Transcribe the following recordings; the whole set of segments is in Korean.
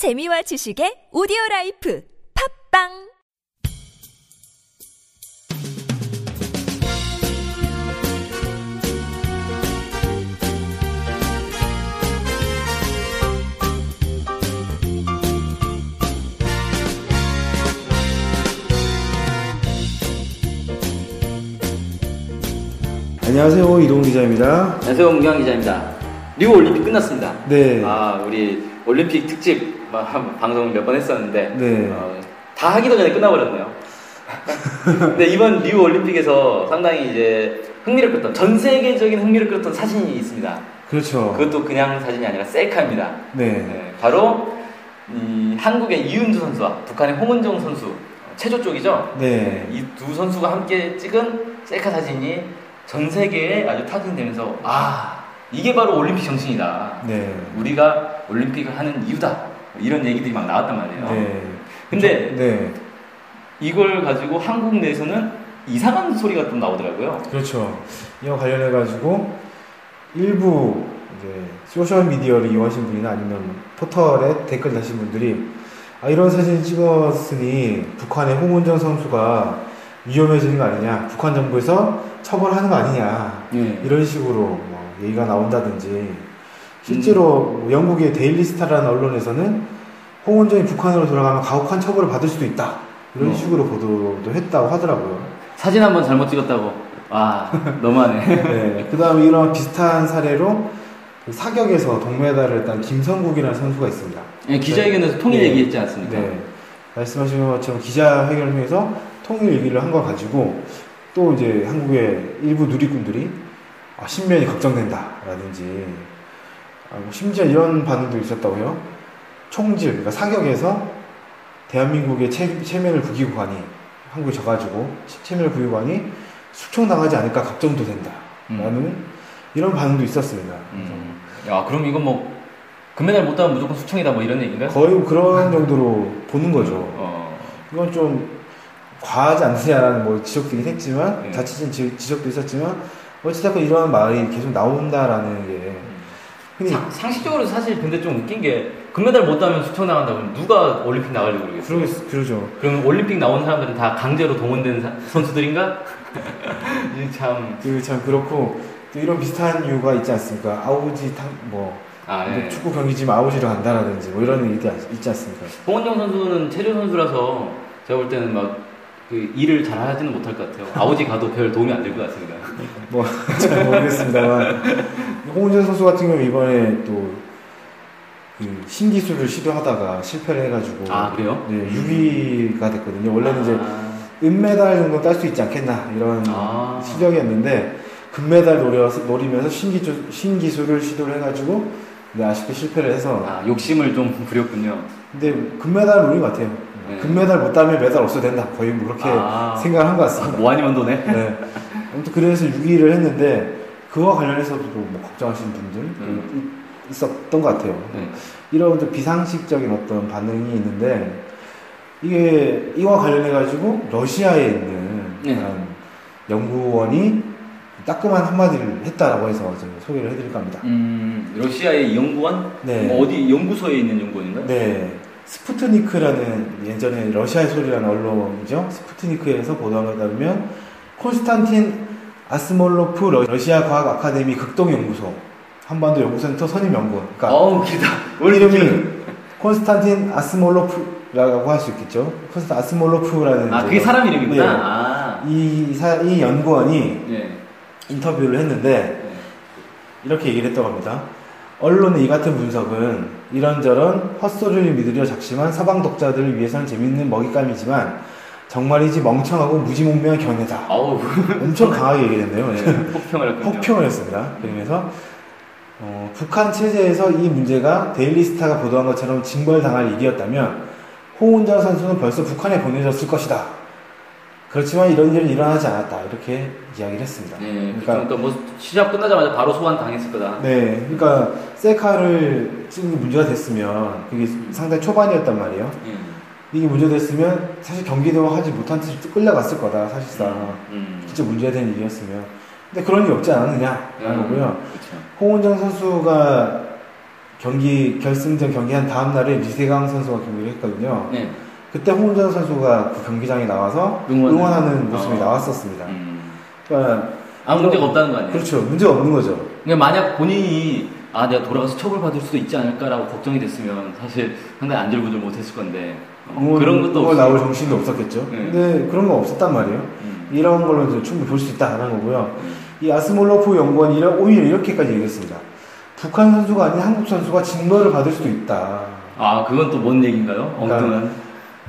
재미와 지식의 오디오 라이프 팝빵 안녕하세요 이동훈 기자입니다. 안녕하세요 문경 기자입니다. 리우 올림픽 끝났습니다. 네. 아 우리 올림픽 특집 방송을 몇번 했었는데 네. 어, 다 하기도 전에 끝나버렸네요. 근데 이번 리우 올림픽에서 상당히 이제 흥미를 끌었던 전 세계적인 흥미를 끌었던 사진이 있습니다. 그렇죠. 그것도 그냥 사진이 아니라 셀카입니다. 네. 네, 바로 이 한국의 이은주 선수와 북한의 홍은정 선수 어, 체조 쪽이죠. 네. 이 두 선수가 함께 찍은 셀카 사진이 전 세계에 아주 타진되면서 아 이게 바로 올림픽 정신이다. 네. 우리가 올림픽을 하는 이유다. 뭐 이런 얘기들이 막 나왔단 말이에요. 네. 근데 네. 이걸 가지고 한국 내에서는 이상한 소리가 좀 나오더라고요. 그렇죠. 이와 관련해 가지고 일부 이제 소셜 미디어를 이용하신 분이나 아니면 포털에 댓글 다신 분들이 아 이런 사진 찍었으니 북한의 홍은정 선수가 위험해지는 거 아니냐, 북한 정부에서 처벌하는 거 아니냐 예. 이런 식으로 뭐 얘기가 나온다든지 실제로 뭐 영국의 데일리스타라는 언론에서는 홍원정이 북한으로 돌아가면 가혹한 처벌을 받을 수도 있다 이런 어. 식으로 보도도 했다고 하더라고요. 사진 한번 잘못 찍었다고. 와 너무하네. 네, 그다음에 이런 비슷한 사례로 그 사격에서 동메달을 딴 김성국이라는 선수가 있습니다. 예, 기자회견에서 통일 네. 얘기했지 않습니까? 네, 말씀하신 것처럼 기자회견을 통해서 통일 얘기를 한 거 가지고 또 이제 한국의 일부 누리꾼들이 아, 신변이 걱정된다라든지 심지어 이런 반응도 있었다고요. 총질, 그러니까 사격에서 대한민국의 체, 체면을 부기고 가니 한국에 져가지고 체면을 부기고 가니 숙청 당하지 않을까 걱정도 된다 라는 이런 반응도 있었습니다. 음. 야 그럼 이건 뭐 금메달 못 따면 무조건 수청이다 뭐 이런 얘기인가요? 거의 그런 정도로 보는 거죠. 어. 이건 좀 과하지 않느냐라는 뭐 지적도 했지만 네. 자칫한 지- 지적도 있었지만 어찌됐건 이런 말이 계속 나온다라는 게 흔히 상, 상식적으로 사실 근데 좀 웃긴 게 금메달 못 따면 수청 나간다 그러면 누가 올림픽 나가려고 그러겠어요? 그러겠 그러죠. 그러면 올림픽 나온 사람들은 다 강제로 동원된 사- 선수들인가? 참. 그 참 그렇고 또 이런 비슷한 이유가 있지 않습니까? 아우지 탕 뭐 아, 예. 축구 경기지만 아우지로 간다라든지 뭐 이런 얘기 있지 않습니까? 홍원정 선수는 체조 선수라서 제가 볼 때는 막 그 일을 잘 하지는 못할 것 같아요. 아우지 가도 별 도움이 안 될 것 같습니다. 뭐 잘 모르겠습니다만 홍은정 선수 같은 경우 이번에 또 그 신기술을 시도하다가 실패를 해가지고 아, 그래요? 네, 6위가 됐거든요. 원래는 이제 아, 은메달 정도 딸 수 있지 않겠나 이런 아. 실력이었는데 금메달 노려, 노리면서 신기주, 신기술을 시도를 해가지고 네, 아쉽게 실패를 해서 아, 욕심을 좀 부렸군요. 근데 금메달 노린 것 같아요. 네. 금메달 못 따면 메달 없어도 된다. 거의 뭐 그렇게 아. 생각을 한것 같습니다. 뭐 아니면 도네? 네. 아무튼 그래서 6위를 했는데 그와 관련해서도 뭐 걱정하시는 분들 음. 있었던 것 같아요. 네. 이런 좀 비상식적인 어떤 반응이 있는데 이게 이와 관련해 가지고 러시아에 있는 네. 한 연구원이 따끔한 한마디를 했다라고 해서 제가 소개를 해드릴까 합니다. 음, 러시아의 연구원? 네. 뭐 어디 연구소에 있는 연구원인가요? 네. 스푸트니크라는 예전에 러시아의 소리라는 언론이죠. 스푸트니크에서 보도한 것에 따르면 콘스탄틴 아스몰로프 러- 러시아 과학 아카데미 극동연구소 한반도 연구센터 선임 연구원. 그러니까 어우, 길다. 이름이 콘스탄틴 아스몰로프라고 할 수 있겠죠. 콘스탄 아스몰로프라는 아, 그게 사람 이름이구나. 네. 아. 이, 사, 이 연구원이 예. 인터뷰를 했는데 예. 이렇게 얘기를 했다고 합니다. 언론의 이 같은 분석은 이런저런 헛소리를 믿으려 작심한 서방 독자들을 위해서는 재밌는 먹잇감이지만 정말이지 멍청하고 무지몽매한 견해다. 아우. 엄청 강하게 얘기를 했네요. 네, 폭평을 했군요. 혹평을 했습니다. 그러면서 어, 북한 체제에서 이 문제가 데일리스타가 보도한 것처럼 징벌당할 일이었다면 홍은정 선수는 벌써 북한에 보내졌을 것이다. 그렇지만 이런 일은 일어나지 않았다. 이렇게 이야기를 했습니다. 네, 그러니까 그러니까 뭐 시작 끝나자마자 바로 소환 당했을 거다. 네, 그러니까 셀카를 찍는 게 문제가 됐으면 그게 상당히 초반이었단 말이에요. 예. 이게 문제됐으면 사실 경기도 하지 못한 채 끌려갔을 거다 사실상 음. 진짜 문제된 일이었으면 근데 그런 일이 없지 않았느냐라는 음, 거고요. 홍은정 선수가 경기 결승전 경기한 다음 날에 리세강 선수가 경기를 했거든요. 네. 그때 홍은정 선수가 그 경기장에 나와서 응원하는. 응원 하는 모습이 어. 나왔었습니다. 음. 그러니까 아무 문제가 없다는 거 아니에요? 그렇죠. 문제가 없는 거죠. 그러니까 만약 본인이 아 내가 돌아가서 처벌받을 수도 있지 않을까라고 걱정이 됐으면 사실 상당히 안절부절 못했을 건데 어, 응원, 그런 것도 응원 나올 정신도 없었겠죠. 네. 근데 그런 거 없었단 말이에요. 음. 이런 걸로 이제 충분히 볼 수 있다는 거고요. 음. 이 아스몰로프 연구원이 오히려 이렇게까지 얘기했습니다. 북한 선수가 아닌 한국 선수가 징벌을 받을 수도 있다. 아 그건 또 뭔 얘기인가요? 그러니까 엉뚱한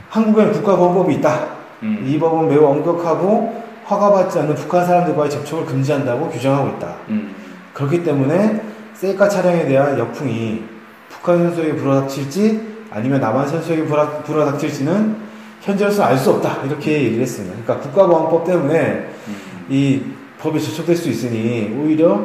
한국에는 국가보호법이 있다. 음. 이 법은 매우 엄격하고 허가받지 않는 북한 사람들과의 접촉을 금지한다고 규정하고 있다. 음. 그렇기 때문에 셀카 촬영에 대한 역풍이 북한 선수에게 불어닥칠지 아니면 남한 선수에게 불어- 불어닥칠지는 현재로서 알 수 없다. 이렇게 얘기를 했습니다. 그러니까 국가보안법 때문에 음. 이 법에 저촉될 수 있으니 오히려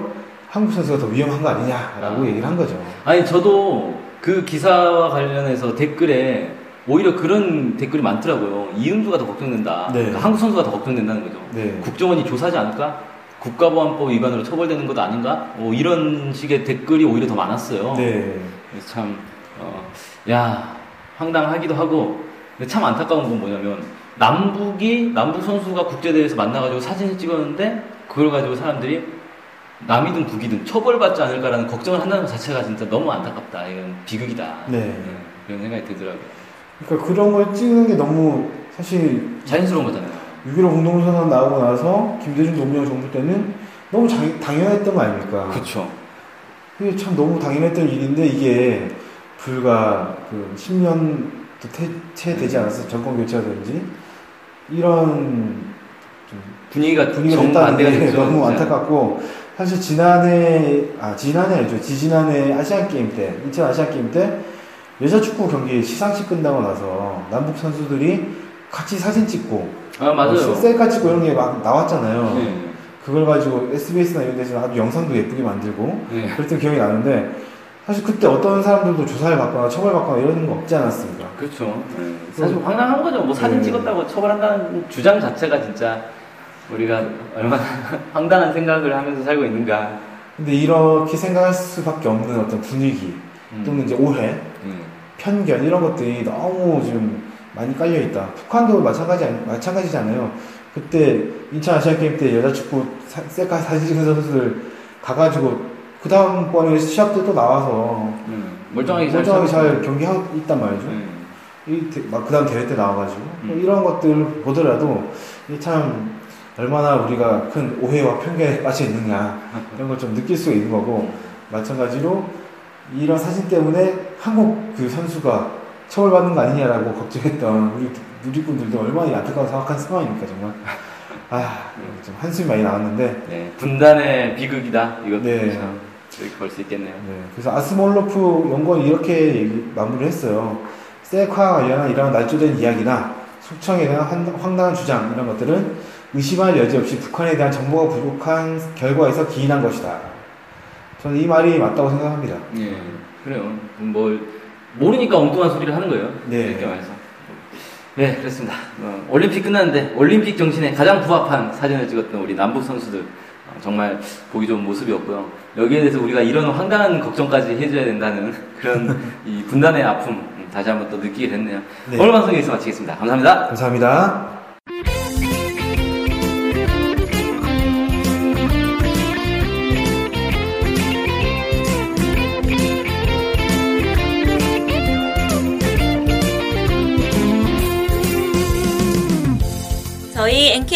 한국 선수가 더 위험한 거 아니냐라고 아. 얘기를 한 거죠. 아니 저도 그 기사와 관련해서 댓글에 오히려 그런 댓글이 많더라고요. 이은주가 더 걱정된다. 네. 그러니까 한국 선수가 더 걱정된다는 거죠. 네. 국정원이 조사하지 않을까? 국가보안법 위반으로 처벌되는 것도 아닌가? 뭐 이런 식의 댓글이 오히려 더 많았어요. 네. 그래서 참, 어, 야, 황당하기도 하고, 근데 참 안타까운 건 뭐냐면, 남북이, 남북 선수가 국제대회에서 만나가지고 사진을 찍었는데, 그걸 가지고 사람들이 남이든 북이든 처벌받지 않을까라는 걱정을 한다는 것 자체가 진짜 너무 안타깝다. 이건 비극이다. 네. 그런 생각이 들더라고요. 그러니까 그런 걸 찍는 게 너무 사실 자연스러운 거잖아요. 6.15 공동선언 나오고 나서 김대중 노무현 정부 때는 너무 장- 당연했던 거 아닙니까? 그쵸. 그게 참 너무 당연했던 일인데 이게 불과 그 10년도 채 되지 않았어 정권 교체가 된지 이런 좀 분위기가, 분위기가 정반대가 됐죠. 너무 진짜. 안타깝고 사실 지난해 아 지난해 아니죠 지지난해 아시안 게임 때 인천 아시안 게임 때 여자 축구 경기 시상식 끝나고 나서 남북 선수들이 같이 사진 찍고 아, 맞아요. 뭐 셀카 찍고 이런 게 막 나왔잖아요. 네. 그걸 가지고 SBS나 이런 데서 아주 영상도 예쁘게 만들고 네. 그랬던 기억이 나는데 사실 그때 어떤 사람들도 조사를 받거나 처벌받거나 이런 거 없지 않았습니까? 그렇죠. 사실 황당한 거죠. 뭐 사진 네. 찍었다고 처벌한다는 주장 자체가 진짜 우리가 얼마나 황당한 생각을 하면서 살고 있는가. 근데 이렇게 생각할 수밖에 없는 어떤 분위기 음. 또는 이제 오해, 음. 편견 이런 것들이 너무 지금 많이 깔려 있다. 북한도 마찬가지 마찬가지잖아요. 그때 인천 아시안 게임 때 여자 축구 사- 셀카 사진 찍은 선수들 가가지고 그 다음 번에 시합 때 또 나와서 음. 멀쩡하게 잘 멀쩡하게 잘 살고 경기하고 있단 말이죠. 음. 이막 그다음 대회 때 나와가지고 뭐 음. 이런 것들 보더라도 참 얼마나 우리가 큰 오해와 편견에 빠져 있느냐 이런 걸 좀 느낄 수 있는 거고 마찬가지로 이런 사진 때문에 한국 그 선수가 처벌받는 거 아니냐라고 걱정했던 우리 누리꾼들도 얼마나 안타까운 사악한 상황입니까 정말 아 좀 한숨이 많이 나왔는데 네. 분단의 비극이다. 이것도 네. 참 이렇게 볼 수 있겠네요. 네, 그래서 아스몰로프 연구원이 이렇게 얘기, 마무리를 했어요. 셀카와 관련한 이런 날조된 이야기나 속청에 대한 한- 황당한 주장 이런 것들은 의심할 여지 없이 북한에 대한 정보가 부족한 결과에서 기인한 것이다. 저는 이 말이 맞다고 생각합니다. 예. 그래요. 뭘 모르니까 엉뚱한 소리를 하는 거예요. 네. 이렇게 말해서. 네, 그렇습니다. 어, 올림픽 끝났는데 올림픽 정신에 가장 부합한 사진을 찍었던 우리 남북 선수들 어, 정말 보기 좋은 모습이었고요. 여기에 대해서 우리가 이런 황당한 걱정까지 해줘야 된다는 그런 이 분단의 아픔 음, 다시 한번 또 느끼게 됐네요. 네. 오늘 방송 여기서 마치겠습니다. 감사합니다. 감사합니다. 저희 NK